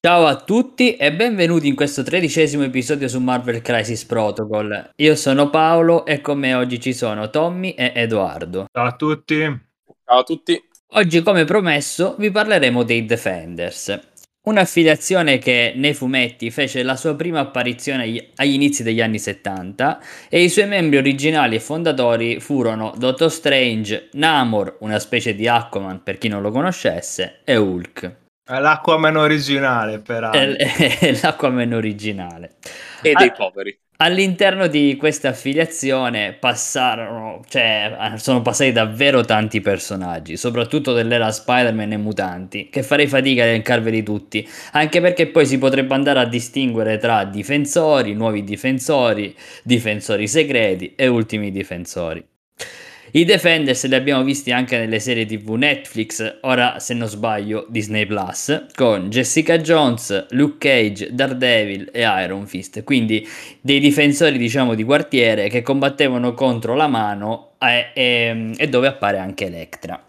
Ciao a tutti e benvenuti in questo tredicesimo episodio su Marvel Crisis Protocol. Io sono Paolo e con me oggi ci sono Tommy e Edoardo. Ciao a tutti. Ciao a tutti. Oggi, come promesso, vi parleremo dei Defenders. Un'affiliazione che nei fumetti fece la sua prima apparizione agli, agli inizi degli anni 70 e i suoi membri originali e fondatori furono Doctor Strange, Namor, una specie di Aquaman per chi non lo conoscesse, e Hulk. È l'Aquaman originale, peraltro. È l'Aquaman originale. E dei poveri. All'interno di questa affiliazione passarono, cioè, sono passati davvero tanti personaggi, soprattutto dell'era Spider-Man e mutanti, che farei fatica a elencarveli tutti, anche perché poi si potrebbe andare a distinguere tra difensori, nuovi difensori, difensori segreti e ultimi difensori. I Defenders li abbiamo visti anche nelle serie tv Netflix, ora se non sbaglio Disney Plus, con Jessica Jones, Luke Cage, Daredevil e Iron Fist, quindi dei difensori diciamo di quartiere che combattevano contro la mano e, e, e dove appare anche Electra.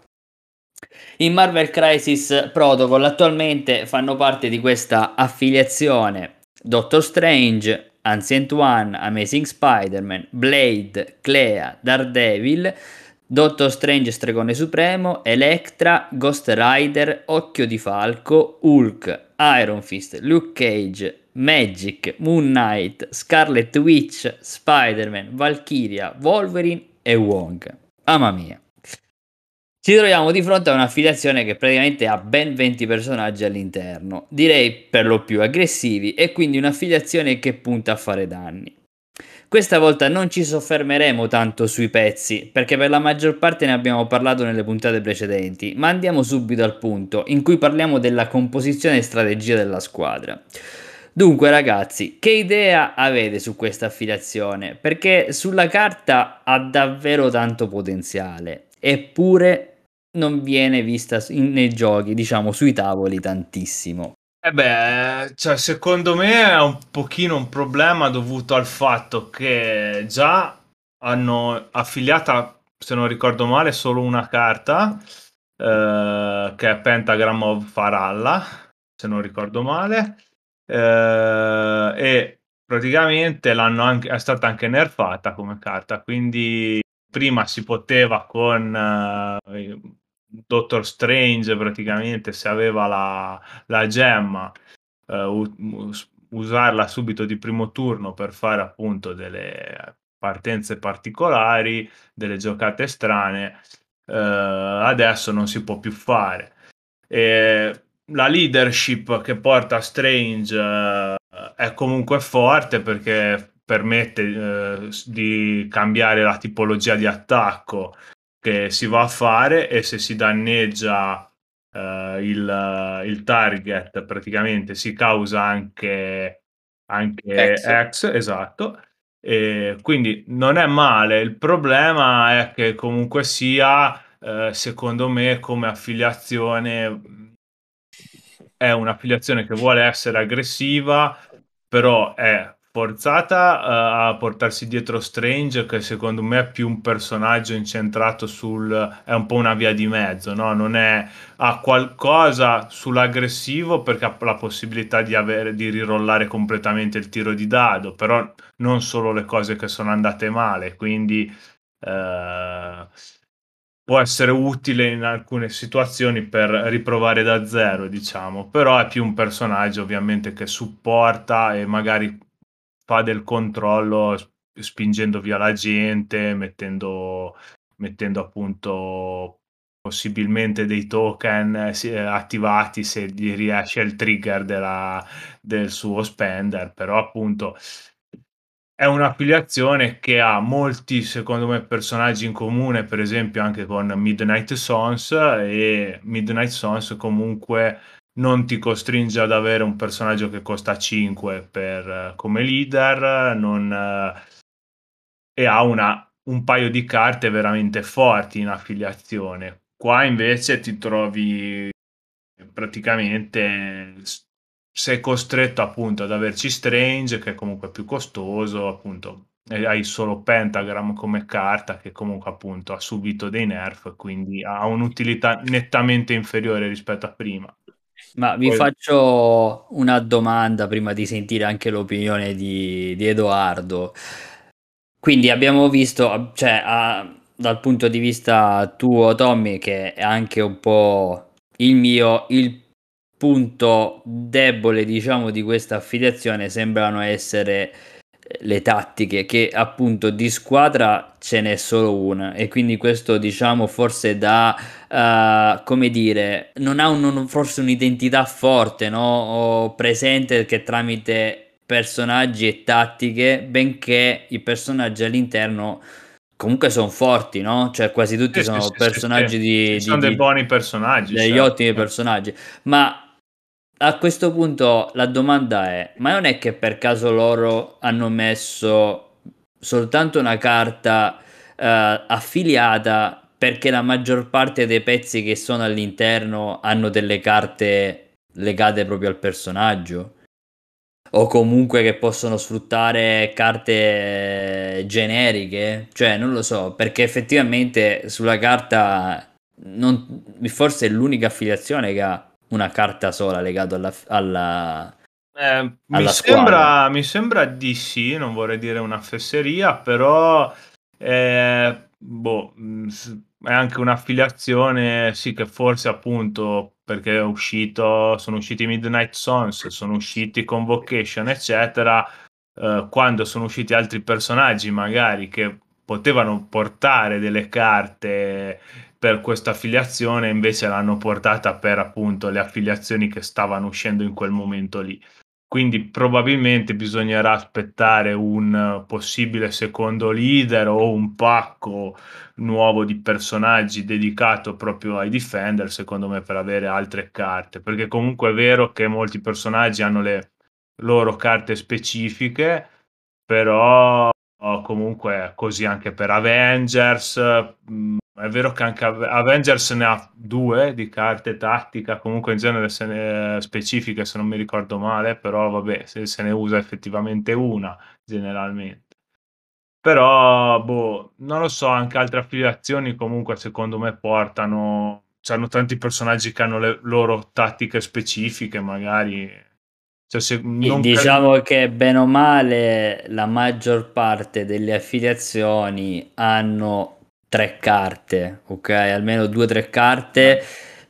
In Marvel Crisis Protocol attualmente fanno parte di questa affiliazione Doctor Strange, Ancient One, Amazing Spider-Man, Blade, Clea, Daredevil, Doctor Strange Stregone Supremo, Electra, Ghost Rider, Occhio di Falco, Hulk, Iron Fist, Luke Cage, Magic, Moon Knight, Scarlet Witch, Spider-Man, Valkyria, Wolverine e Wong. Mamma mia. Ci troviamo di fronte a un'affiliazione che praticamente ha ben 20 personaggi all'interno, direi per lo più aggressivi, e quindi un'affiliazione che punta a fare danni. Questa volta non ci soffermeremo tanto sui pezzi, perché per la maggior parte ne abbiamo parlato nelle puntate precedenti, ma andiamo subito al punto, in cui parliamo della composizione e strategia della squadra. Dunque ragazzi, che idea avete su questa affiliazione? Perché sulla carta ha davvero tanto potenziale, eppure non viene vista in, nei giochi, diciamo sui tavoli tantissimo. Eh beh, cioè, secondo me è un pochino un problema dovuto al fatto che già hanno affiliata, se non ricordo male, solo una carta, eh, che è Pentagram of Faralla, se non ricordo male, eh, e praticamente l'hanno anche, è stata anche nerfata come carta, quindi prima si poteva con uh, Doctor Strange praticamente se aveva la, la gemma uh, usarla subito di primo turno per fare appunto delle partenze particolari, delle giocate strane, uh, adesso non si può più fare. E la leadership che porta Strange uh, è comunque forte perché permette uh, di cambiare la tipologia di attacco che si va a fare e se si danneggia uh, il, il, target praticamente si causa anche, anche X. X, esatto. E quindi non è male, il problema è che comunque sia, uh, secondo me, come affiliazione è un'affiliazione che vuole essere aggressiva, però è forzata uh, a portarsi dietro Strange, che secondo me è più un personaggio incentrato sul... è un po' una via di mezzo, no? Non è... ha qualcosa sull'aggressivo perché ha la possibilità di, avere, di rirollare completamente il tiro di dado, però non solo le cose che sono andate male, quindi... Uh, può essere utile in alcune situazioni per riprovare da zero, diciamo, però è più un personaggio ovviamente che supporta e magari fa del controllo spingendo via la gente, mettendo, mettendo appunto possibilmente dei token eh, attivati se gli riesce il trigger della, del suo spender, però appunto è un'affiliazione che ha molti, secondo me, personaggi in comune, per esempio anche con Midnight Sons e Midnight Sons comunque non ti costringe ad avere un personaggio che costa 5 per, come leader non, e ha una, un paio di carte veramente forti in affiliazione. Qua invece ti trovi praticamente sei costretto appunto ad averci Strange che è comunque più costoso appunto hai solo Pentagram come carta che comunque appunto ha subito dei nerf quindi ha un'utilità nettamente inferiore rispetto a prima Ma vi Poi- faccio una domanda prima di sentire anche l'opinione di, di Edoardo. Quindi abbiamo visto, cioè, a- dal punto di vista tuo, Tommy, che è anche un po' il mio, il punto debole, diciamo, di questa affiliazione sembrano essere le tattiche, che appunto di squadra ce n'è solo una e quindi questo diciamo forse dà uh, come dire non ha un, forse un'identità forte no presente che tramite personaggi e tattiche benché i personaggi all'interno comunque sono forti no cioè quasi tutti Sì, sono sì, personaggi sì, di, sì, di- sono dei di- buoni personaggi. degli certo. ottimi personaggi ma a questo punto la domanda è: ma non è che per caso loro hanno messo soltanto una carta eh, affiliata perché la maggior parte dei pezzi che sono all'interno hanno delle carte legate proprio al personaggio? O comunque che possono sfruttare carte generiche? Cioè, non lo so, perché effettivamente sulla carta non- forse è l'unica affiliazione che ha una carta sola legata alla, alla- Eh, mi, alla sembra, squadra. mi sembra di sì, non vorrei dire una fesseria, però eh, boh, s- è anche un'affiliazione, sì, che forse appunto perché è uscito, sono usciti Midnight Sons, sono usciti Convocation, eccetera, eh, quando sono usciti altri personaggi magari che potevano portare delle carte per questa affiliazione, invece l'hanno portata per appunto le affiliazioni che stavano uscendo in quel momento lì. Quindi probabilmente bisognerà aspettare un possibile secondo leader o un pacco nuovo di personaggi dedicato proprio ai Defender, secondo me, per avere altre carte. Perché comunque è vero che molti personaggi hanno le loro carte specifiche, però comunque così anche per Avengers. È vero che anche Ave- Avengers ne ha due di carte tattica, comunque in genere se ne specifiche se non mi ricordo male, però vabbè, se, se ne usa effettivamente una generalmente. Però, boh, non lo so, anche altre affiliazioni comunque secondo me portano, hanno tanti personaggi che hanno le loro tattiche specifiche, magari. Cioè, se, non Diciamo che bene o male la maggior parte delle affiliazioni hanno tre carte, ok? Almeno due o tre carte.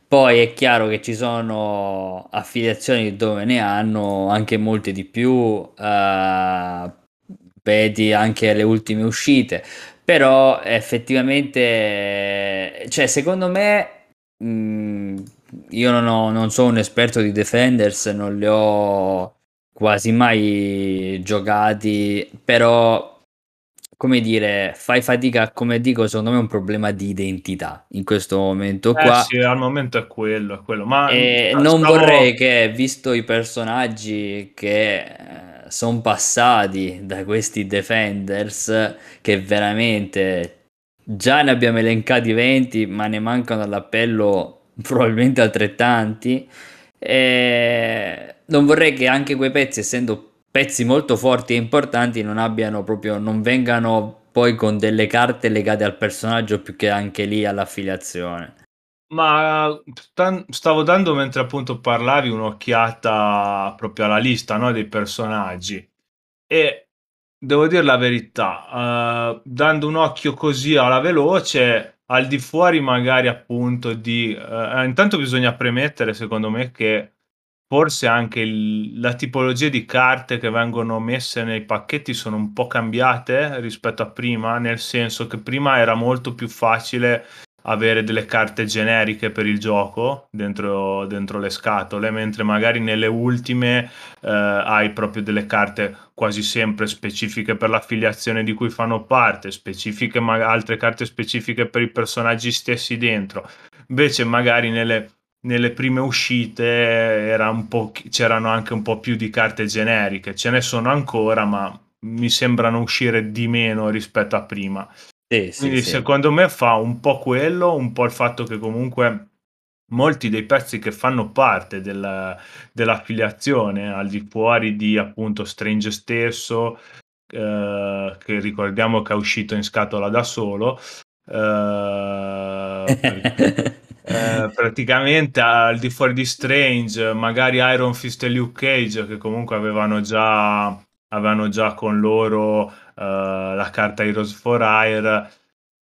Poi è chiaro che ci sono affiliazioni dove ne hanno anche molte di più, eh, vedi anche le ultime uscite, però effettivamente, cioè secondo me, mh, io non, ho- non sono un esperto di Defenders, non li ho quasi mai giocati, però come dire, fai fatica, come dico, secondo me è un problema di identità in questo momento Eh qua. sì, al momento è quello, è quello. Ma E sta- non stavo- vorrei che, visto i personaggi che sono passati da questi Defenders, che veramente già ne abbiamo elencati 20, ma ne mancano all'appello probabilmente altrettanti. E non vorrei che anche quei pezzi, essendo pezzi molto forti e importanti, non abbiano proprio, non vengano poi con delle carte legate al personaggio più che anche lì all'affiliazione. Ma stavo dando mentre appunto parlavi un'occhiata proprio alla lista, no, dei personaggi e devo dire la verità, eh, dando un occhio così alla veloce, al di fuori magari appunto di... eh, intanto bisogna premettere secondo me che forse anche il- la tipologia di carte che vengono messe nei pacchetti sono un po' cambiate rispetto a prima, nel senso che prima era molto più facile avere delle carte generiche per il gioco dentro, dentro le scatole, mentre magari nelle ultime eh, hai proprio delle carte quasi sempre specifiche per l'affiliazione di cui fanno parte, specifiche, ma- altre carte specifiche per i personaggi stessi dentro. Invece magari nelle, nelle prime uscite era un po', c'erano anche un po' più di carte generiche, ce ne sono ancora, ma mi sembrano uscire di meno rispetto a prima. Sì, sì, Quindi sì. secondo me fa un po' quello, un po' il fatto che comunque molti dei pezzi che fanno parte del- dell'affiliazione al di fuori di appunto Strange stesso, eh, che ricordiamo che è uscito in scatola da solo, eh, eh, praticamente al di fuori di Strange, magari Iron Fist e Luke Cage, che comunque avevano già, avevano già con loro uh, la carta Heroes for Hire.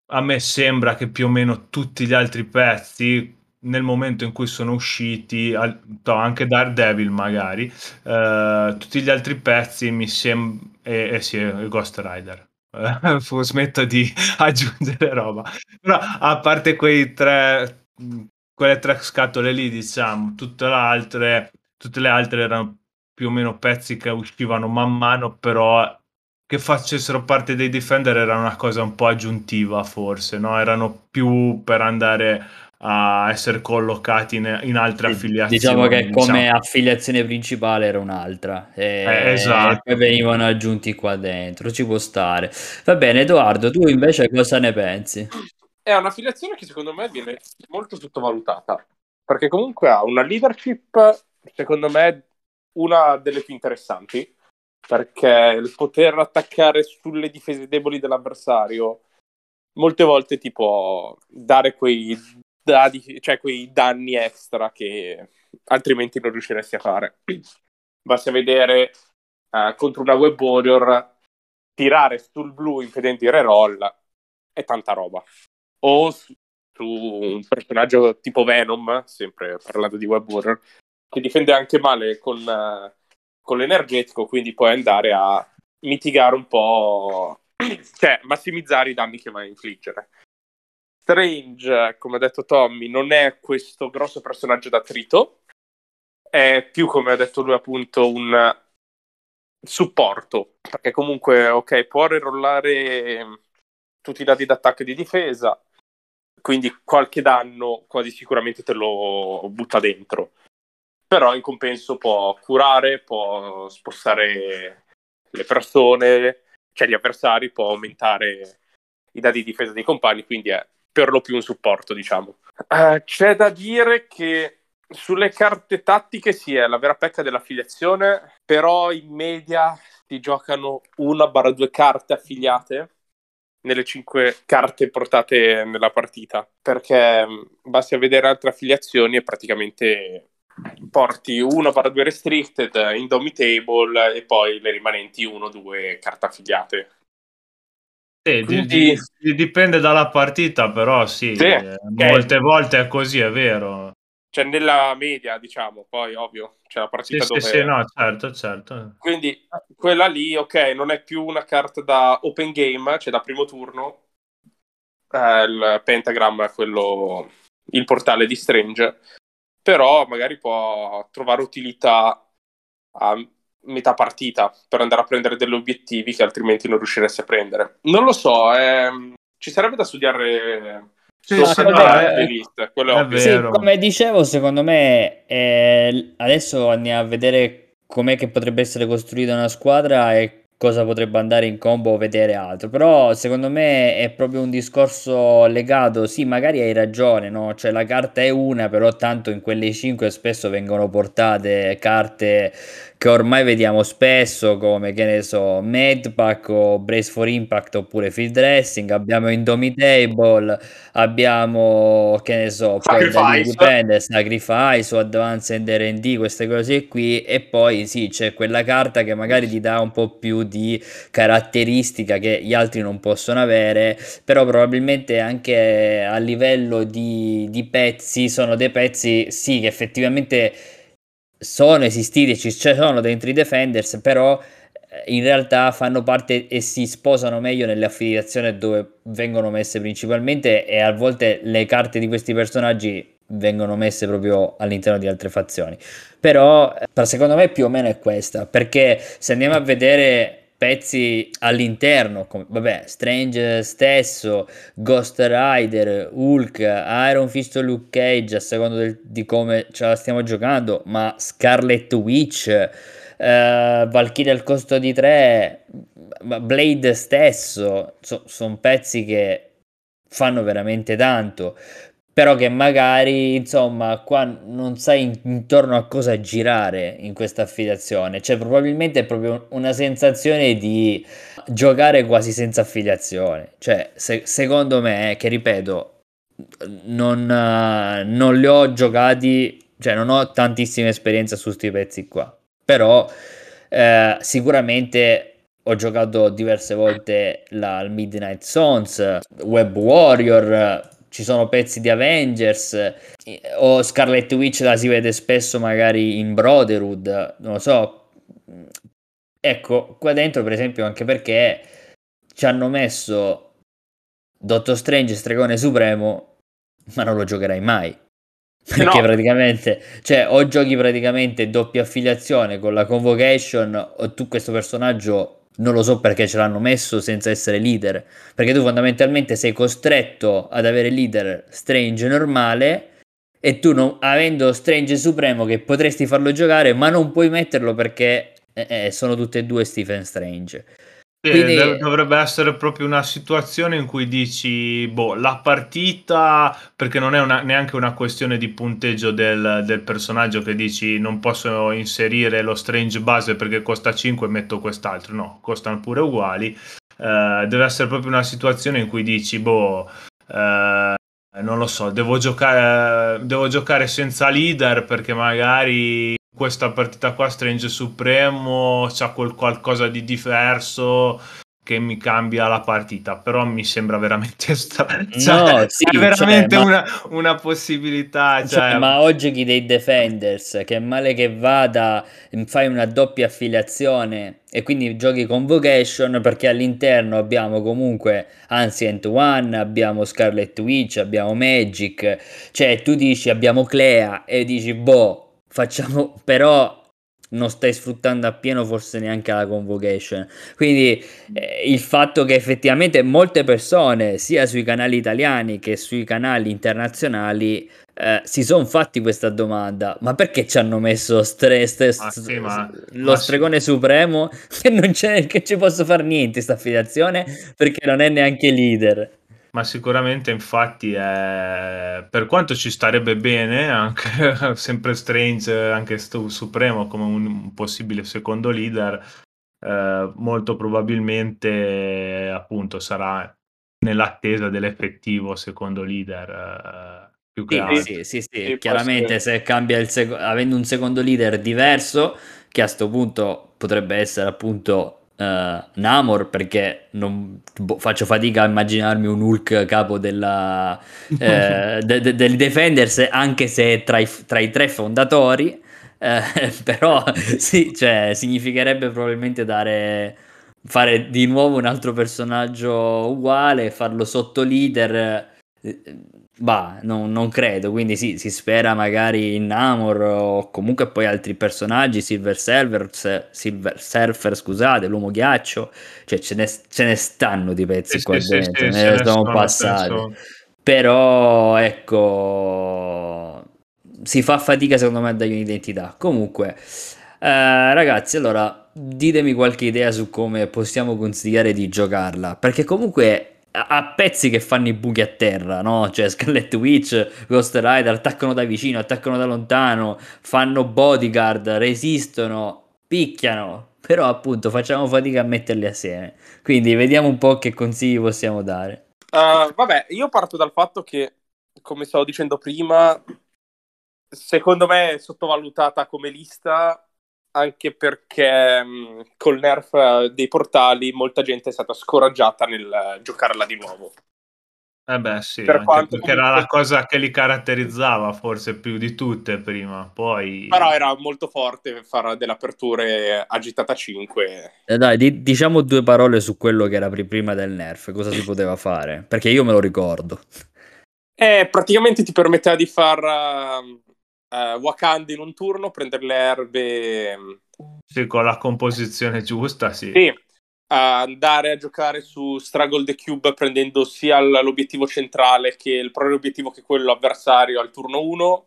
A me sembra che più o meno tutti gli altri pezzi, nel momento in cui sono usciti, anche Daredevil magari, uh, tutti gli altri pezzi mi sembra... E, eh, sì, Ghost Rider smetto di aggiungere roba. Però a parte quei tre, quelle tre scatole lì, diciamo, tutte le altre, tutte le altre erano più o meno pezzi che uscivano man mano, però che facessero parte dei Defender era una cosa un po' aggiuntiva forse, no? Erano più per andare a essere collocati in, in altre affiliazioni. Diciamo che diciamo. come affiliazione principale era un'altra e, eh, esatto. poi venivano aggiunti qua dentro, ci può stare. Va bene Edoardo, tu invece cosa ne pensi? È un'affiliazione che secondo me viene molto sottovalutata, perché comunque ha una leadership, secondo me, una delle più interessanti, perché il poter attaccare sulle difese deboli dell'avversario molte volte ti può dare quei dadi, cioè quei danni extra che altrimenti non riusciresti a fare. Basta vedere uh, contro una web warrior tirare sul blu impedendo il reroll è tanta roba. O su, un personaggio tipo Venom, sempre parlando di web warrior, che difende anche male con, uh, con l'energetico, quindi puoi andare a mitigare un po', cioè massimizzare i danni che vai a infliggere. Strange, come ha detto Tommy, non è questo grosso personaggio d'attrito, è più, come ha detto lui, appunto, un supporto, perché comunque, ok, può rerollare tutti i dati d'attacco e di difesa, quindi qualche danno quasi sicuramente te lo butta dentro. Però in compenso può curare, può spostare le persone, cioè gli avversari, può aumentare i dati di difesa dei compagni, quindi è per lo più un supporto, diciamo. Uh, c'è da dire che sulle carte tattiche sì, è la vera pecca dell'affiliazione, però in media si giocano una barra due carte affiliate nelle cinque carte portate nella partita, perché mm, basti a vedere altre affiliazioni e praticamente porti una barra due restricted, indomitable e poi le rimanenti 1-2 carte affiliate. Sì, Quindi... di, dipende dalla partita, però sì, sì eh, molte volte è così, è vero. Cioè nella media, diciamo, poi ovvio, c'è la partita sì, dove... Sì, sì, no, certo, certo. Quindi quella lì, ok, non è più una carta da open game, cioè da primo turno, eh, il pentagram è quello, il portale di Strange, però magari può trovare utilità a metà partita per andare a prendere degli obiettivi che altrimenti non riusciresti a prendere. Non lo so, ehm, ci sarebbe da studiare. Sì, sì, no, è, list, è sì, come dicevo, secondo me eh, adesso andiamo a vedere com'è che potrebbe essere costruita una squadra e cosa potrebbe andare in combo o vedere altro. Però secondo me è proprio un discorso legato, sì, magari hai ragione, no? Cioè la carta è una, però tanto in quelle 5 spesso vengono portate carte che ormai vediamo spesso come che ne so Medpack o Brace for Impact oppure Field Dressing abbiamo Indomitable abbiamo che ne so Sacrifice, dipende, Sacrifice o Advance and R&D queste cose qui e poi sì c'è quella carta che magari ti dà un po' più di caratteristica che gli altri non possono avere però probabilmente anche a livello di, di pezzi sono dei pezzi sì che effettivamente sono esistiti, ci sono dentro i Defenders, però eh, in realtà fanno parte e si sposano meglio nelle affiliazioni dove vengono messe principalmente e a volte le carte di questi personaggi vengono messe proprio all'interno di altre fazioni. Però eh, secondo me più o meno è questa, perché se andiamo a vedere pezzi all'interno, come vabbè, Strange stesso, Ghost Rider, Hulk, Iron Fist Luke Cage, a seconda del, di come ce la stiamo giocando, ma Scarlet Witch, eh, Valkyrie al costo di 3, Blade stesso, so, sono pezzi che fanno veramente tanto però che magari insomma qua non sai intorno a cosa girare in questa affiliazione. Cioè probabilmente è proprio una sensazione di giocare quasi senza affiliazione. Cioè se, secondo me che ripeto non, non li ho giocati, cioè non ho tantissima esperienza su questi pezzi qua, però eh, sicuramente ho giocato diverse volte la Midnight Sons, Web Warrior, ci sono pezzi di Avengers o Scarlet Witch la si vede spesso magari in Brotherhood, non lo so. Ecco, qua dentro per esempio anche perché ci hanno messo Doctor Strange Stregone Supremo, ma non lo giocherai mai. Perché no. praticamente, cioè, o giochi praticamente doppia affiliazione con la convocation, o tu questo personaggio non lo so perché ce l'hanno messo senza essere leader. Perché tu fondamentalmente sei costretto ad avere leader Strange normale. E tu, non, avendo Strange Supremo, che potresti farlo giocare, ma non puoi metterlo perché eh, eh sono tutte e due Stephen Strange. Quindi... Dovrebbe essere proprio una situazione in cui dici, boh, la partita, perché non è una, neanche una questione di punteggio del, del, personaggio che dici non posso inserire lo strange base perché costa 5 e metto quest'altro, no, costano pure uguali. Uh, deve essere proprio una situazione in cui dici, boh, uh, non lo so, devo giocare, devo giocare senza leader perché magari questa partita qua Strange Supremo c'ha quel qualcosa di diverso che mi cambia la partita però mi sembra veramente strano. Cioè, no, sì, è veramente cioè, una, ma... una, possibilità cioè... Cioè, ma oggi chi dei Defenders che male che vada fai una doppia affiliazione e quindi giochi Convocation perché all'interno abbiamo comunque Ancient One abbiamo Scarlet Witch abbiamo Magic cioè tu dici abbiamo Clea e dici boh facciamo però non stai sfruttando appieno forse neanche la convocation. Quindi eh, il fatto che effettivamente molte persone, sia sui canali italiani che sui canali internazionali, eh, si sono fatti questa domanda: ma perché ci hanno messo stre- stre- ah, sì, ma, lo ma stregone sì. supremo? Che non c'è, che ci posso fare niente sta affiliazione perché non è neanche leader. Ma sicuramente, infatti, è... per quanto ci starebbe bene, anche sempre Strange, anche sto Supremo come un, possibile secondo leader, eh, molto probabilmente appunto sarà nell'attesa dell'effettivo secondo leader. Eh, più che sì, altro. sì, sì, sì. chiaramente se cambia il secondo, avendo un secondo leader diverso, che a questo punto potrebbe essere appunto uh, Namor perché non, boh, faccio fatica a immaginarmi un Hulk capo della, eh, de, de, del Defenders anche se tra i, tra i tre fondatori eh, però sì, cioè, significherebbe probabilmente dare fare di nuovo un altro personaggio uguale farlo sotto leader eh, Bah, non, non, credo, quindi sì, si spera magari in Namor o comunque poi altri personaggi, Silver Surfer, Silver Surfer scusate, l'uomo ghiaccio, cioè ce ne, ce ne stanno di pezzi sì, qua sì, dentro, sì, ne sono passati. Penso... Però ecco, si fa fatica secondo me a dargli un'identità. Comunque, eh, ragazzi, allora ditemi qualche idea su come possiamo consigliare di giocarla, perché comunque a pezzi che fanno i buchi a terra, no? Cioè Scarlet Witch, Ghost Rider attaccano da vicino, attaccano da lontano, fanno bodyguard, resistono, picchiano, però appunto facciamo fatica a metterli assieme. Quindi vediamo un po' che consigli possiamo dare. Uh, vabbè, io parto dal fatto che, come stavo dicendo prima, secondo me è sottovalutata come lista anche perché mh, col nerf dei portali molta gente è stata scoraggiata nel giocarla di nuovo. Eh beh sì, per perché comunque... era la cosa che li caratterizzava forse più di tutte prima, poi... Però era molto forte fare delle aperture agitata 5. Eh dai, di- diciamo due parole su quello che era prima del nerf, cosa si poteva fare, perché io me lo ricordo. Eh, praticamente ti permetteva di far... Uh uh, Wakanda in un turno, prendere le erbe. Mm, sì, con la composizione giusta, sì. Sì, uh, andare a giocare su Struggle the Cube prendendo sia l'obiettivo centrale che il proprio obiettivo che quello avversario al turno 1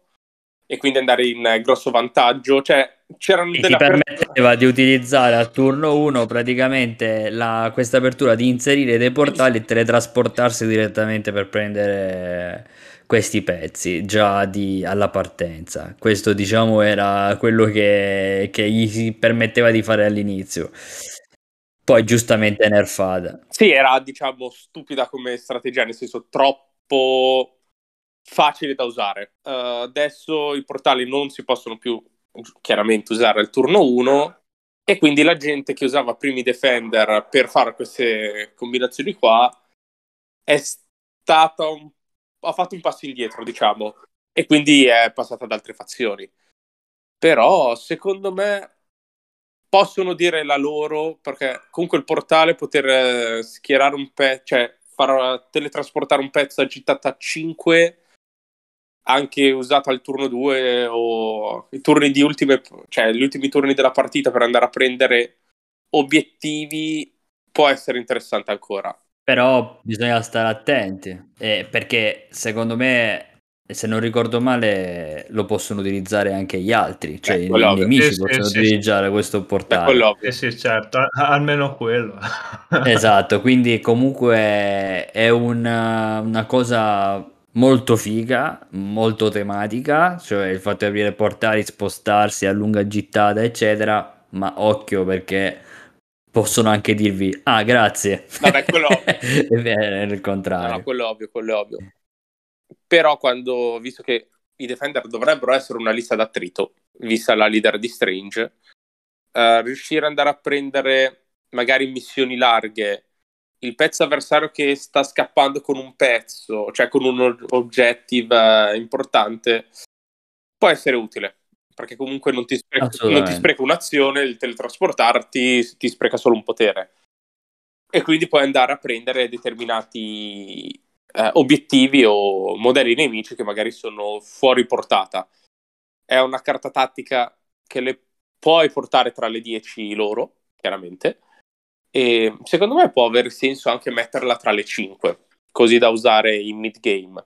e quindi andare in grosso vantaggio. Cioè, c'erano e delle ti permetteva di utilizzare al turno 1 praticamente la, questa apertura di inserire dei portali e teletrasportarsi direttamente per prendere questi pezzi già di, alla partenza. Questo diciamo era quello che, che gli si permetteva di fare all'inizio. Poi giustamente nerfata. Sì, era diciamo stupida come strategia, nel senso troppo facile da usare. Uh, adesso i portali non si possono più chiaramente usare al turno 1 e quindi la gente che usava primi defender per fare queste combinazioni qua è stata un... ha fatto un passo indietro, diciamo, e quindi è passata ad altre fazioni. Però secondo me possono dire la loro perché comunque il portale poter eh, schierare un pezzo, cioè far teletrasportare un pezzo agitato a 5 anche usato al turno 2 o i turni di ultime, cioè gli ultimi turni della partita per andare a prendere obiettivi può essere interessante ancora. Però bisogna stare attenti, eh, perché secondo me se non ricordo male, lo possono utilizzare anche gli altri, cioè eh, i nemici sì, possono sì, utilizzare sì. questo portale. Sì, sì, certo, almeno quello. esatto, quindi comunque è una, una cosa molto figa, molto tematica, cioè il fatto di aprire portali, spostarsi a lunga gittata, eccetera, ma occhio perché possono anche dirvi ah grazie. Vabbè quello ovvio. È il contrario. No, no, quello ovvio quello è ovvio. Però quando, visto che i Defender dovrebbero essere una lista d'attrito, vista la leader di Strange, uh, riuscire ad andare a prendere magari missioni larghe il pezzo avversario che sta scappando con un pezzo, cioè con un objective uh, importante, può essere utile. Perché comunque non ti, spreca, non ti spreca un'azione, il teletrasportarti ti spreca solo un potere. E quindi puoi andare a prendere determinati eh, obiettivi o modelli nemici che magari sono fuori portata. È una carta tattica che le puoi portare tra le 10 loro, chiaramente, e secondo me può avere senso anche metterla tra le 5, così da usare in mid game.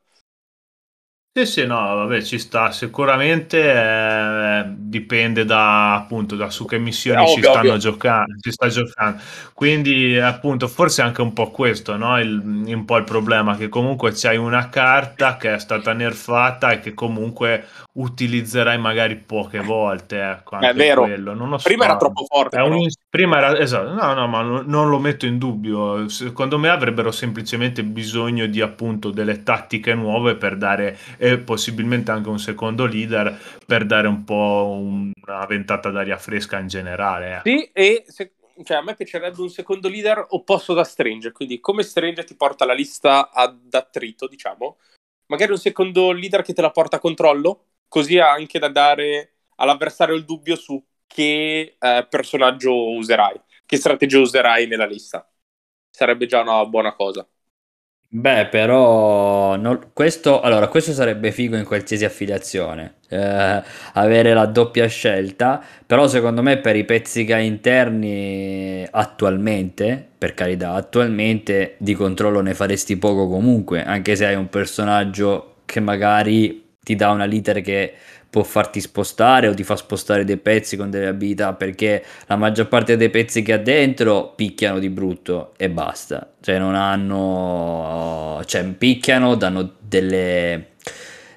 Sì, sì, no, vabbè, ci sta. Sicuramente eh, dipende da appunto da su che missioni si stanno giocando, si sta giocando. Quindi, appunto, forse anche un po' questo, no? Il, un po' il problema che comunque c'hai una carta che è stata nerfata e che comunque utilizzerai magari poche volte. Ecco, è vero. So. Prima era troppo forte. Un, prima era esatto, no, no, ma non lo metto in dubbio. Secondo me avrebbero semplicemente bisogno di appunto delle tattiche nuove per dare e possibilmente anche un secondo leader per dare un po' una ventata d'aria fresca in generale. Eh. Sì, e se, cioè, a me piacerebbe un secondo leader opposto da Strange, quindi come Strange ti porta la lista ad attrito, diciamo, magari un secondo leader che te la porta a controllo, così anche da dare all'avversario il dubbio su che eh, personaggio userai, che strategia userai nella lista. Sarebbe già una buona cosa. Beh, però non- questo, allora, questo sarebbe figo in qualsiasi affiliazione, eh, avere la doppia scelta, però secondo me per i pezzica interni attualmente, per carità, attualmente di controllo ne faresti poco comunque, anche se hai un personaggio che magari ti dà una liter che può farti spostare o ti fa spostare dei pezzi con delle abilità perché la maggior parte dei pezzi che ha dentro picchiano di brutto e basta. Cioè non hanno cioè picchiano danno delle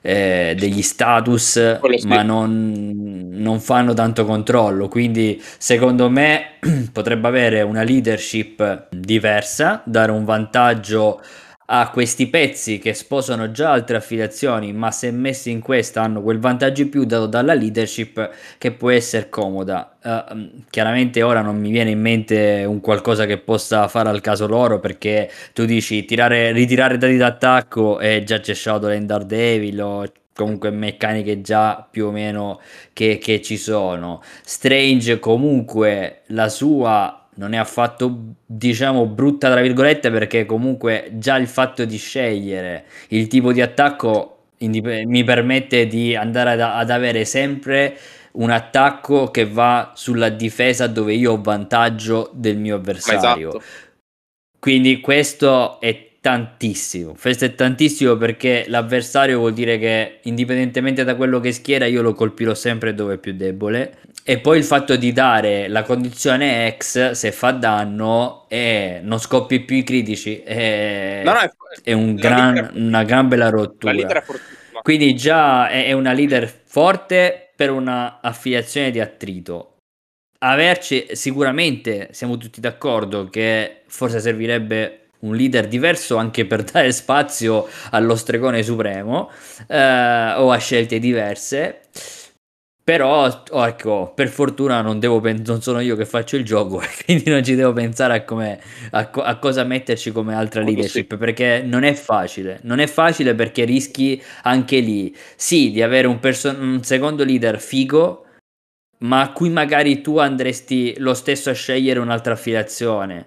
eh, degli status ma non, non fanno tanto controllo. Quindi secondo me potrebbe avere una leadership diversa dare un vantaggio a questi pezzi che sposano già altre affiliazioni, ma se messi in questa hanno quel vantaggio in più dato dalla leadership che può essere comoda. Uh, chiaramente ora non mi viene in mente un qualcosa che possa fare al caso loro perché tu dici tirare, ritirare dati d'attacco e già c'è Shadowland Daredevil o comunque meccaniche già più o meno che, che ci sono. Strange comunque la sua non è affatto diciamo brutta tra virgolette perché comunque già il fatto di scegliere il tipo di attacco indip- mi permette di andare ad, ad, avere sempre un attacco che va sulla difesa dove io ho vantaggio del mio avversario. Esatto. quindi questo è tantissimo. Questo è tantissimo perché l'avversario vuol dire che indipendentemente da quello che schiera io lo colpirò sempre dove è più debole e poi il fatto di dare la condizione X se fa danno e non scoppi più i critici è, no, no, è, è un gran, una gran bella rottura. Quindi già è, è una leader forte per una affiliazione di attrito. Averci sicuramente siamo tutti d'accordo che forse servirebbe un leader diverso anche per dare spazio allo stregone supremo eh, o a scelte diverse. Però, oh, ecco, per fortuna non, devo non sono io che faccio il gioco, quindi non ci devo pensare a, come, a, co- a cosa metterci come altra leadership, sì. perché non è facile. Non è facile perché rischi anche lì, sì, di avere un, perso- un secondo leader figo, ma a cui magari tu andresti lo stesso a scegliere un'altra affiliazione.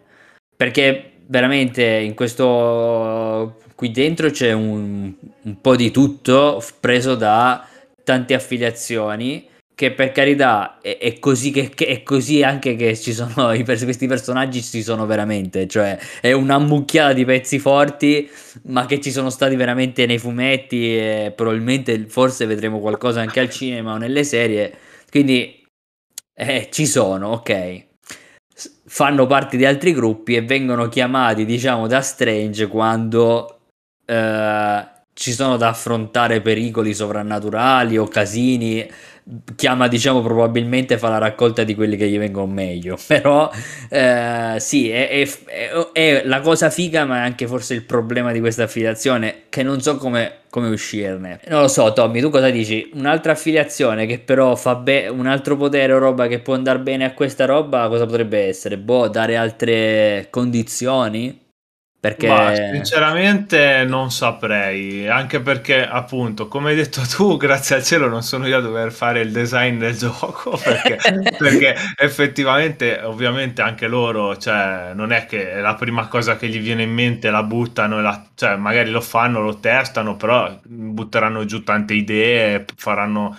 Perché veramente in questo qui dentro c'è un, un po' di tutto preso da tante affiliazioni che per carità è, è così che, che, è così anche che ci sono i, questi personaggi ci sono veramente cioè è una mucchiata di pezzi forti ma che ci sono stati veramente nei fumetti e probabilmente forse vedremo qualcosa anche al cinema o nelle serie. Quindi eh, ci sono ok. Fanno parte di altri gruppi e vengono chiamati diciamo da Strange quando eh, ci sono da affrontare pericoli sovrannaturali o casini chiama diciamo probabilmente fa la raccolta di quelli che gli vengono meglio. Però eh, sì è, è, è, la cosa figa ma è anche forse il problema di questa affiliazione che non so come, come uscirne. Non lo so Tommy tu cosa dici? Un'altra affiliazione che però fa bene un altro potere o roba che può andare bene a questa roba cosa potrebbe essere? Boh dare altre condizioni perché... Ma, sinceramente non saprei, anche perché appunto, come hai detto tu, grazie al cielo non sono io a dover fare il design del gioco, perché, perché effettivamente ovviamente anche loro, cioè non è che è la prima cosa che gli viene in mente la buttano, la, cioè magari lo fanno, lo testano, però butteranno giù tante idee, faranno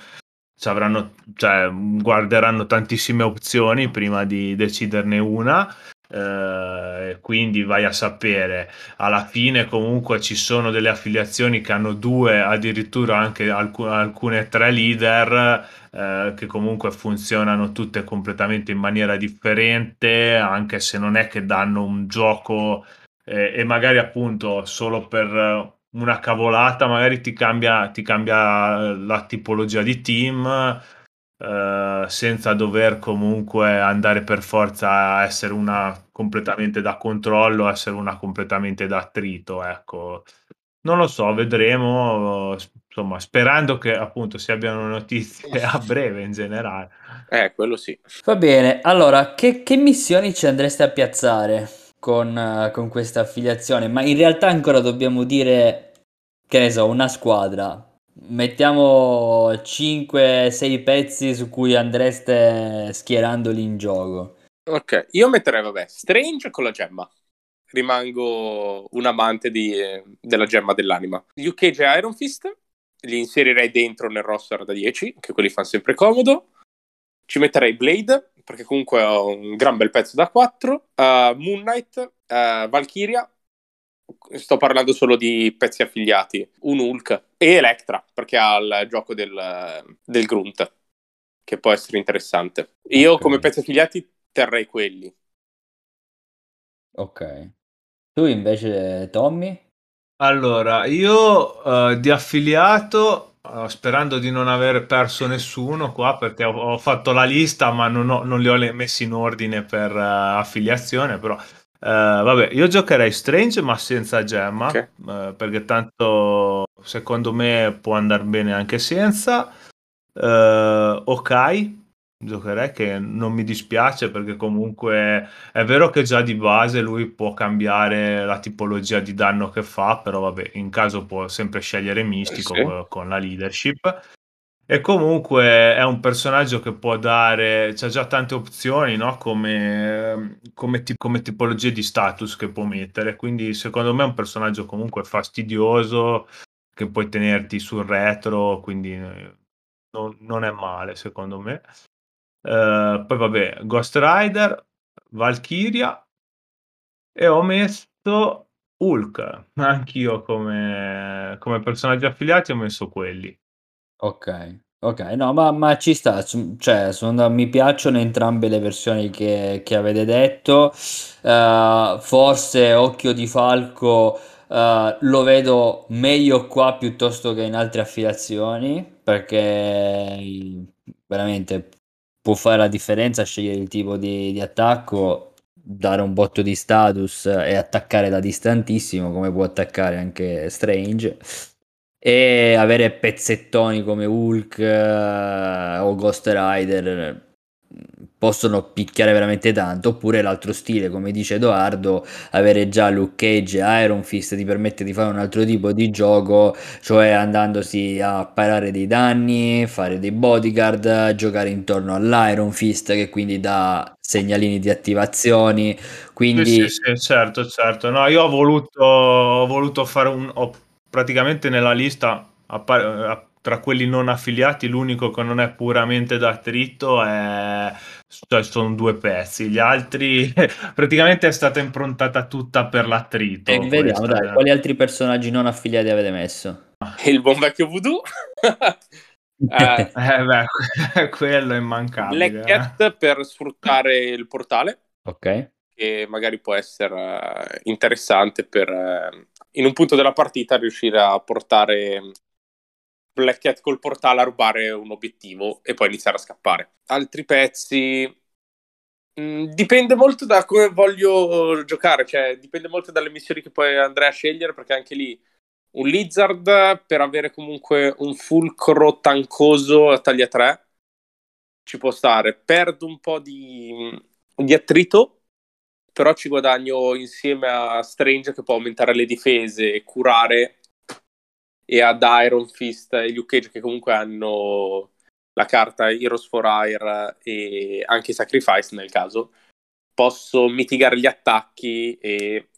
cioè avranno, cioè, guarderanno tantissime opzioni prima di deciderne una eh, quindi vai a sapere. Alla fine comunque ci sono delle affiliazioni che hanno due addirittura anche alc- alcune tre leader eh, che comunque funzionano tutte completamente in maniera differente anche se non è che danno un gioco eh, e magari appunto solo per una cavolata magari ti cambia, ti cambia la tipologia di team Uh, senza dover comunque andare per forza a essere una completamente da controllo, essere una completamente da attrito, ecco. Non lo so, vedremo, insomma, sperando che appunto si abbiano notizie a breve in generale. Eh, quello sì. Va bene, allora, che, che missioni ci andreste a piazzare con, uh, con questa affiliazione? Ma in realtà ancora dobbiamo dire, che ne so, una squadra mettiamo 5-6 pezzi su cui andreste schierandoli in gioco. Ok, io metterei, vabbè, Strange con la gemma. Rimango un amante di, della gemma dell'anima. UK e Iron Fist li inserirei dentro nel roster da 10, che quelli fanno sempre comodo. Ci metterei Blade, perché comunque ho un gran bel pezzo da 4. Uh, Moon Knight, uh, Valkyria, sto parlando solo di pezzi affiliati, un Hulk e Electra, perché ha il gioco del, del Grunt, che può essere interessante. Io okay. come pezzi affiliati terrei quelli. Ok. Tu invece, Tommy? Allora, io uh, di affiliato, uh, sperando di non aver perso nessuno qua, perché ho, ho fatto la lista, ma non, ho, non, li ho messi in ordine per uh, affiliazione, però Uh, vabbè, io giocherei Strange ma senza gemma, okay. uh, perché tanto secondo me può andare bene anche senza. Uh, ok, giocherei che non mi dispiace perché comunque è vero che già di base lui può cambiare la tipologia di danno che fa, però vabbè, in caso può sempre scegliere mistico sì. con la leadership. E comunque è un personaggio che può dare, c'ha già tante opzioni, no? Come, come, ti- come tipologie di status che può mettere. Quindi secondo me è un personaggio comunque fastidioso che puoi tenerti sul retro, quindi eh, non, non è male secondo me. Uh, poi vabbè, Ghost Rider, Valkyria e ho messo Hulk. Anch'io come, come personaggi affiliati ho messo quelli. Ok, ok, no, ma, ma ci sta, cioè, sono, mi piacciono entrambe le versioni che, che avete detto. Uh, forse Occhio di Falco uh, lo vedo meglio qua piuttosto che in altre affiliazioni, perché veramente può fare la differenza scegliere il tipo di, di attacco dare un botto di status e attaccare da distantissimo, come può attaccare anche Strange. E avere pezzettoni come Hulk eh, o Ghost Rider possono picchiare veramente tanto. Oppure l'altro stile come dice Edoardo avere già Luke Cage e Iron Fist ti permette di fare un altro tipo di gioco cioè andandosi a parare dei danni fare dei bodyguard giocare intorno all'Iron Fist che quindi dà segnalini di attivazioni. Quindi sì, sì, sì, certo certo. No io ho voluto, ho voluto fare un ho praticamente nella lista appare, tra quelli non affiliati l'unico che non è puramente d'attrito è cioè sono due pezzi. Gli altri praticamente è stata improntata tutta per l'attrito e vediamo questa... dai quali altri personaggi non affiliati avete messo? Il buon vecchio voodoo? Eh, eh beh, quello è immancabile Black Cat eh. per sfruttare il portale. Ok. Che magari può essere interessante per in un punto della partita riuscire a portare Black Cat col portale a rubare un obiettivo e poi iniziare a scappare. Altri pezzi mm, dipende molto da come voglio giocare, cioè dipende molto dalle missioni che poi andrei a scegliere perché anche lì un Lizard per avere comunque un fulcro tancoso a taglia 3 ci può stare. Perdo un po' di, di attrito, però ci guadagno insieme a Strange che può aumentare le difese e curare e ad Iron Fist e Luke Cage che comunque hanno la carta Heroes for Hire e anche Sacrifice nel caso, posso mitigare gli attacchi e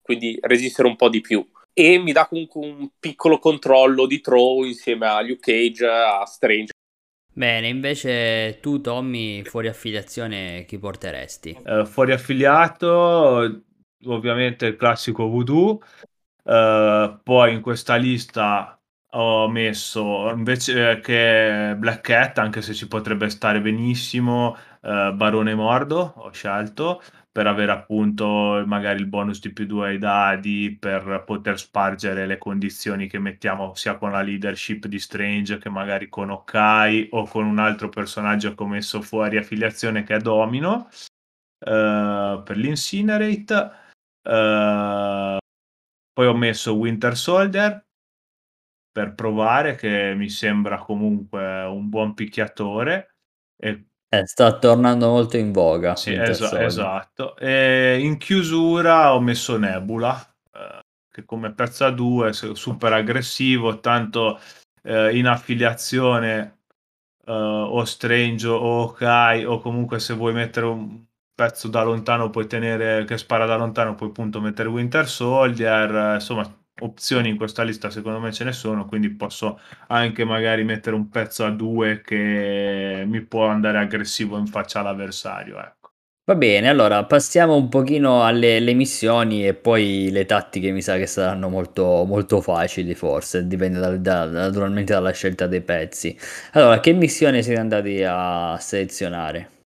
quindi resistere un po' di più. E mi dà comunque un piccolo controllo di throw insieme a Luke Cage, a Strange. Bene, invece tu Tommy, fuori affiliazione, chi porteresti? Uh, fuori affiliato, ovviamente il classico voodoo, Uh, poi in questa lista ho messo invece che Black Cat, anche se ci potrebbe stare benissimo, uh, Barone Mordo ho scelto per avere appunto magari il bonus di più 2 ai dadi per poter spargere le condizioni che mettiamo sia con la leadership di Strange che magari con Okai o con un altro personaggio che ho messo fuori affiliazione che è Domino uh, per l'Incinerate uh, poi ho messo Winter Soldier per provare, che mi sembra comunque un buon picchiatore. E... Eh, sta tornando molto in voga. Sì, es- esatto. E in chiusura ho messo Nebula, eh, che come pezzo a due, super aggressivo, tanto eh, in affiliazione eh, o Strange o Kai, o comunque se vuoi mettere un pezzo da lontano puoi tenere che spara da lontano puoi appunto mettere Winter Soldier insomma opzioni in questa lista secondo me ce ne sono quindi posso anche magari mettere un pezzo a due che mi può andare aggressivo in faccia all'avversario ecco Va bene, allora passiamo un pochino alle, missioni e poi le tattiche mi sa che saranno molto, molto facili forse, dipende dal, da, naturalmente dalla scelta dei pezzi. Allora, che missione siete andati a selezionare?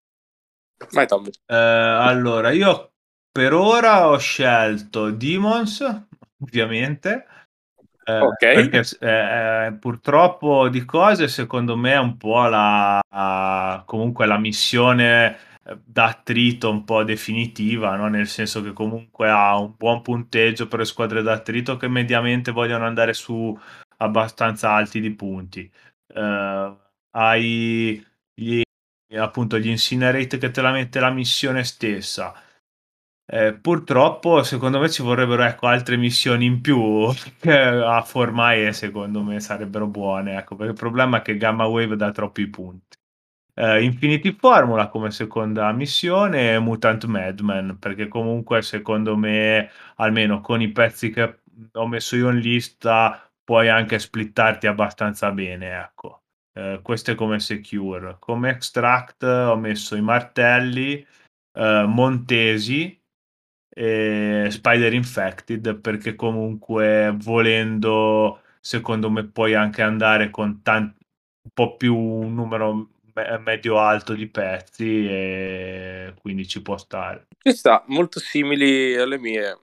Vai Tommy. Eh, allora, io per ora ho scelto Demons, ovviamente. Eh, okay. Perché eh, purtroppo di cose, secondo me, è un po' la, la comunque la missione eh, da attrito un po' definitiva, no? nel senso che comunque ha un buon punteggio per le squadre d'attrito che mediamente vogliono andare su abbastanza alti di punti. Uh, hai gli appunto gli incinerate che te la mette la missione stessa. Eh, purtroppo, secondo me ci vorrebbero ecco, altre missioni in più che a Formae secondo me sarebbero buone. Ecco, perché il problema è che Gamma Wave dà troppi punti. Eh, Infinity Formula come seconda missione e Mutant Madman, perché comunque secondo me, almeno con i pezzi che ho messo io in lista, puoi anche splittarti abbastanza bene. Ecco. Eh, questo è come secure. Come extract ho messo i martelli, eh, Montesi e Spider Infected perché comunque volendo secondo me puoi anche andare con tanti, un po' più un numero me- medio alto di pezzi e quindi ci può stare. Ci sta, molto simili alle mie.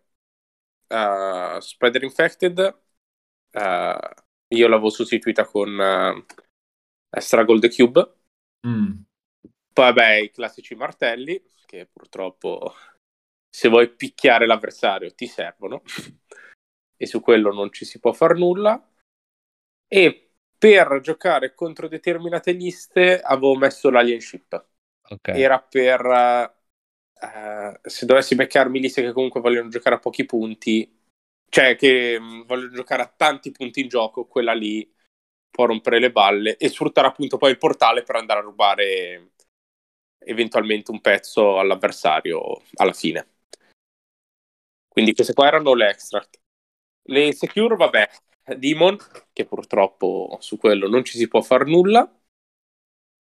Uh, Spider Infected uh, io l'avevo sostituita con uh, Struggle the Cube. Mm. Poi vabbè i classici martelli, che purtroppo se vuoi picchiare l'avversario ti servono e su quello non ci si può far nulla. E per giocare contro determinate liste avevo messo l'alienship. Ok. Era per eh, se dovessi beccarmi liste che comunque vogliono giocare a pochi punti, cioè che mh, vogliono giocare a tanti punti in gioco, quella lì può rompere le balle e sfruttare appunto poi il portale per andare a rubare eventualmente un pezzo all'avversario alla fine. Quindi queste qua erano le extract. Le secure, vabbè, Demon, che purtroppo su quello non ci si può fare nulla.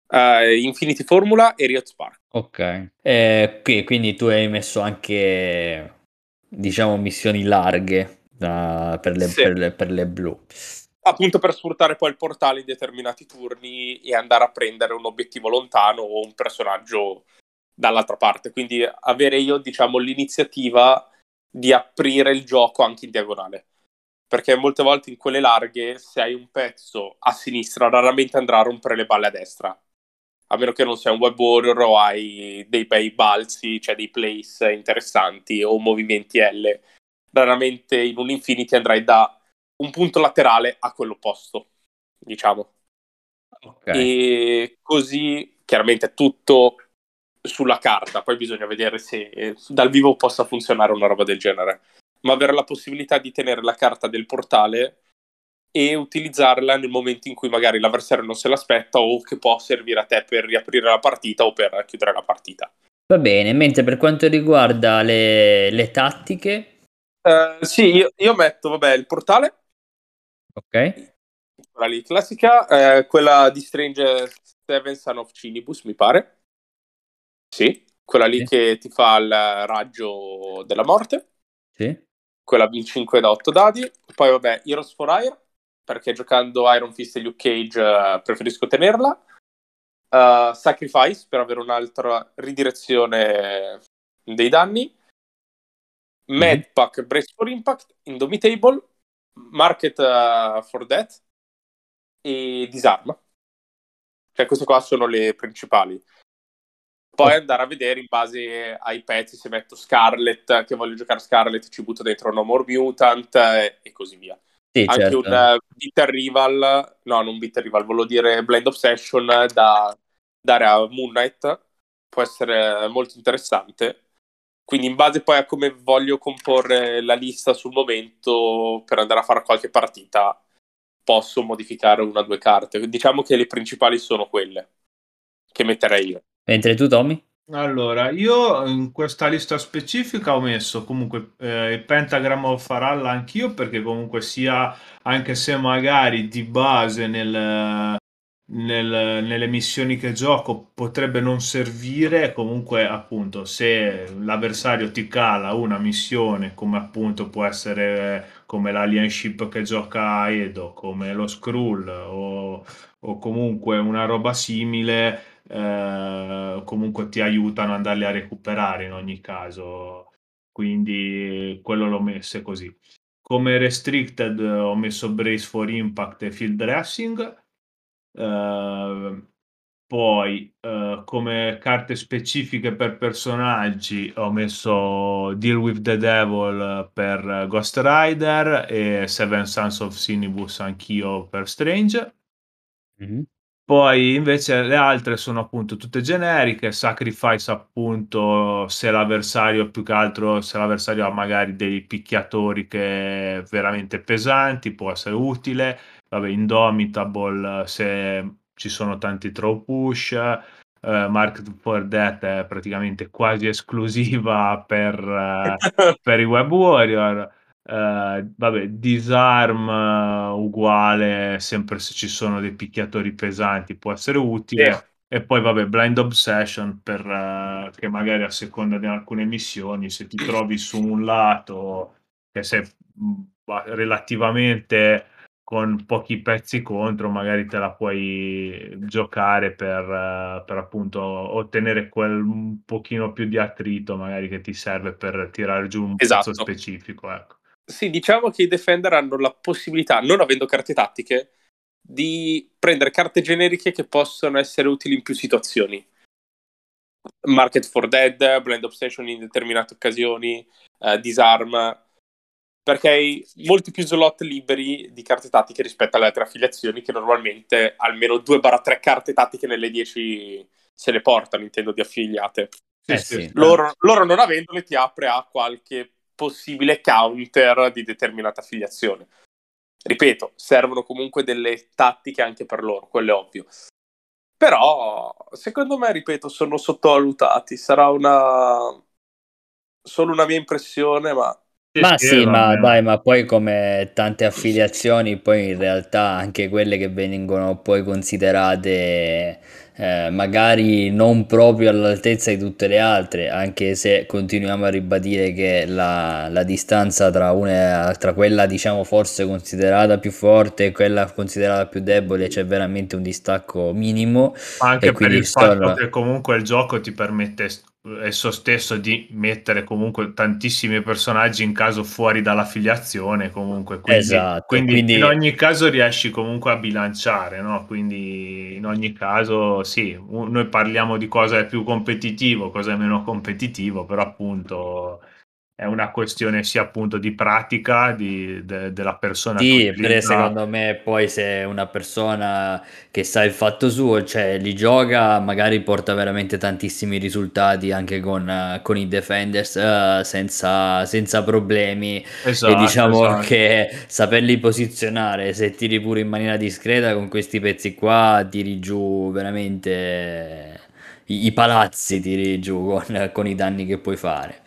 Uh, Infinity Formula e Riot Spark. Ok. Eh, qui, quindi tu hai messo anche, diciamo, missioni larghe da- per, le, Sì. per le- per le blu. Appunto per sfruttare poi il portale in determinati turni e andare a prendere un obiettivo lontano o un personaggio dall'altra parte. Quindi avere io, diciamo, l'iniziativa di aprire il gioco anche in diagonale. Perché molte volte in quelle larghe, se hai un pezzo a sinistra, raramente andrà a rompere le balle a destra. A meno che non sia un web warrior o hai dei bei balzi, cioè dei place interessanti o movimenti L. Raramente in un Infinity andrai da un punto laterale a quello opposto, diciamo. Ok. E così chiaramente è tutto sulla carta, poi bisogna vedere se eh, dal vivo possa funzionare una roba del genere. Ma avere la possibilità di tenere la carta del portale e utilizzarla nel momento in cui magari l'avversario non se l'aspetta o che può servire a te per riaprire la partita o per chiudere la partita. Va bene, mentre per quanto riguarda le, le tattiche, Eh, sì, io, io metto, vabbè, il portale, ok? quella lì classica, eh, quella di Strange Seven Son of Cinibus, mi pare. Sì, quella lì Sì. che ti fa il raggio della morte. Sì. quella in 5 da 8 dadi. Poi, vabbè, Heroes for Hire, perché giocando Iron Fist e Luke Cage eh, preferisco tenerla. Uh, Sacrifice, per avere un'altra ridirezione dei danni. Medpack, Brace for Impact, Indomitable, Market eh, for Death e Disarm. Cioè, queste qua sono le principali. Poi Ok. andare a vedere in base ai pezzi, se metto Scarlet, che voglio giocare Scarlet, ci butto dentro No More Mutant e così via. Sì, Anche certo. un uh, Bitter Rival, no, non Bitter Rival, volevo dire Blind Obsession da dare a Moon Knight può essere molto interessante. Quindi in base poi a come voglio comporre la lista sul momento per andare a fare qualche partita, posso modificare una o due carte. Diciamo che le principali sono quelle che metterei io. Mentre tu, Tommy? Allora, io in questa lista specifica ho messo comunque eh, il Pentagram of Faralla anch'io perché comunque sia, anche se magari di base nel, nel- nelle missioni che gioco potrebbe non servire, comunque appunto se l'avversario ti cala una missione come appunto può essere come l'alienship che gioca Edo, come lo Skrull o, o comunque una roba simile eh, comunque ti aiutano ad andarli a recuperare in ogni caso. Quindi quello l'ho messo così. Come restricted ho messo Brace for Impact e Field Dressing. Eh, poi eh, come carte specifiche per personaggi ho messo Deal with the Devil per Ghost Rider e Seven Sons of Sinibus anch'io per Strange. Mhm. Poi invece le altre sono appunto tutte generiche, Sacrifice appunto se l'avversario più che altro se l'avversario ha magari dei picchiatori che veramente pesanti può essere utile, vabbè Indomitable se ci sono tanti throw push, eh, Market for Death è praticamente quasi esclusiva per, eh, per i web warrior. Eh, vabbè, disarm eh, uguale, sempre se ci sono dei picchiatori pesanti può essere utile. Sì. E poi, vabbè, Blind Obsession per eh, che magari a seconda di alcune missioni, se ti trovi su un lato che sei ba- relativamente con pochi pezzi contro, magari te la puoi giocare per, eh, per appunto ottenere quel un pochino più di attrito, magari che ti serve per tirare giù un Esatto. pezzo specifico. Ecco. Sì, diciamo che i Defender hanno la possibilità, non avendo carte tattiche, di prendere carte generiche che possono essere utili in più situazioni. Market for Dead, Blind Obsession in determinate occasioni, uh, Disarm, perché hai molti più slot liberi di carte tattiche rispetto alle altre affiliazioni che normalmente almeno 2-3 carte tattiche nelle 10 se le portano, intendo, di affiliate. Eh sì. Loro, loro non avendole ti apre a qualche possibile counter di determinata affiliazione. Ripeto, servono comunque delle tattiche anche per loro, quello è ovvio. Però, secondo me, ripeto, sono sottovalutati. Sarà una... solo una mia impressione, ma ma sì, ma dai, ma poi come tante affiliazioni, poi in realtà anche quelle che vengono poi considerate eh, magari non proprio all'altezza di tutte le altre, anche se continuiamo a ribadire che la, la distanza tra una tra quella diciamo forse considerata più forte e quella considerata più debole c'è veramente un distacco minimo. Anche per il fatto che comunque il gioco ti permette esso stesso di mettere comunque tantissimi personaggi in caso fuori dall'affiliazione comunque quindi, esatto, quindi, quindi, in ogni caso riesci comunque a bilanciare no? quindi in ogni caso sì noi parliamo di cosa è più competitivo cosa è meno competitivo però appunto è una questione sia appunto di pratica di, de, della persona sì, perché secondo me poi se una persona che sa il fatto suo cioè li gioca magari porta veramente tantissimi risultati anche con, con i defenders uh, senza, senza, problemi. Esatto, e diciamo esatto. che saperli posizionare se tiri pure in maniera discreta con questi pezzi qua tiri giù veramente i, i palazzi tiri giù con, con i danni che puoi fare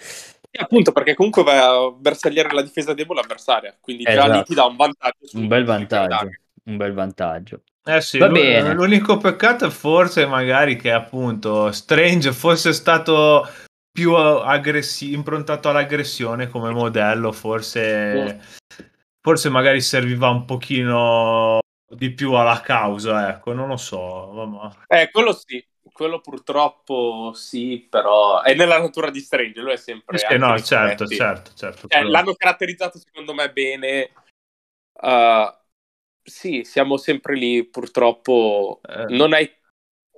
appunto perché comunque vai a bersagliare la difesa debole avversaria, quindi esatto. già lì ti dà un vantaggio. Un bel vantaggio, un bel vantaggio. Eh sì, Va bene. l'unico peccato è forse magari che appunto Strange fosse stato più aggressi- improntato all'aggressione come modello, forse, sì. forse magari serviva un pochino di più alla causa, ecco, non lo so. Mamma. Eh, quello sì, quello purtroppo sì, però è nella natura di Strange, lui è sempre... Sì, no, certo, certo, certo, eh, l'hanno caratterizzato secondo me bene. Uh, sì, siamo sempre lì, purtroppo eh. non hai...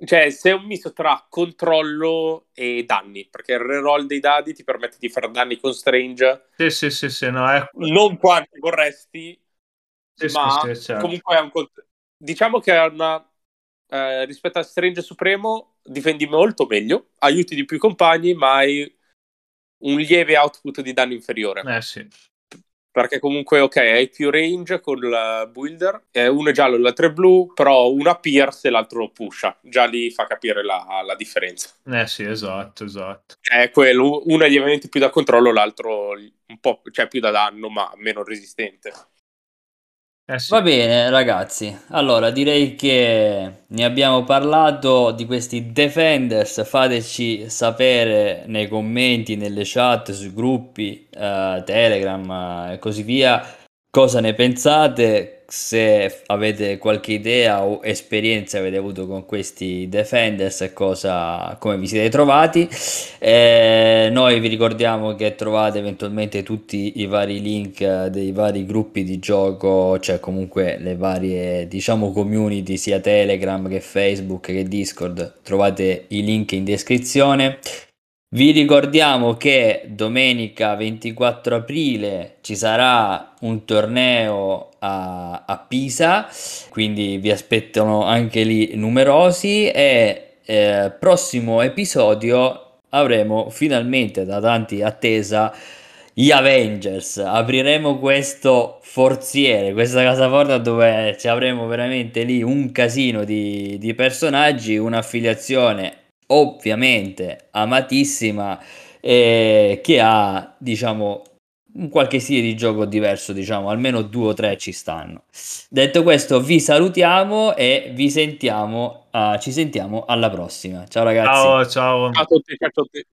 Cioè, sei un misto tra controllo e danni, perché il reroll dei dadi ti permette di fare danni con Strange. Sì, sì, sì, sì no, è... Non quanti vorresti, sì, ma sì, certo. comunque è un... Diciamo che è una eh, rispetto a Strange Supremo difendi molto meglio, aiuti di più i compagni, ma hai un lieve output di danno inferiore. Eh sì. Perché comunque, ok, hai più range con il builder, uno è giallo e l'altro è blu, però uno pierce e l'altro pusha. Già lì fa capire la, la differenza. Eh sì, esatto, esatto. È quello, uno è lievemente più da controllo, l'altro un po' cioè più da danno, ma meno resistente. Eh sì. Va bene ragazzi, allora direi che ne abbiamo parlato di questi defenders, fateci sapere nei commenti, nelle chat, sui gruppi, uh, Telegram uh, e così via cosa ne pensate, se avete qualche idea o esperienza avete avuto con questi defenders e cosa, come vi siete trovati. Eh, noi vi ricordiamo che trovate eventualmente tutti i vari link dei vari gruppi di gioco, cioè comunque le varie diciamo community sia Telegram che Facebook che Discord, trovate i link in descrizione. Vi ricordiamo che domenica 24 aprile ci sarà un torneo a, a Pisa, quindi vi aspettano anche lì numerosi e eh, prossimo episodio avremo finalmente da tanti attesa gli Avengers. Apriremo questo forziere, questa casaport dove ci avremo veramente lì un casino di, di personaggi, un'affiliazione ovviamente amatissima e che ha diciamo un qualche stile di gioco diverso diciamo almeno due o tre ci stanno. Detto questo vi salutiamo e vi sentiamo uh, ci sentiamo alla prossima. Ciao ragazzi. Ciao ciao. Ciao a tutti ciao a tutti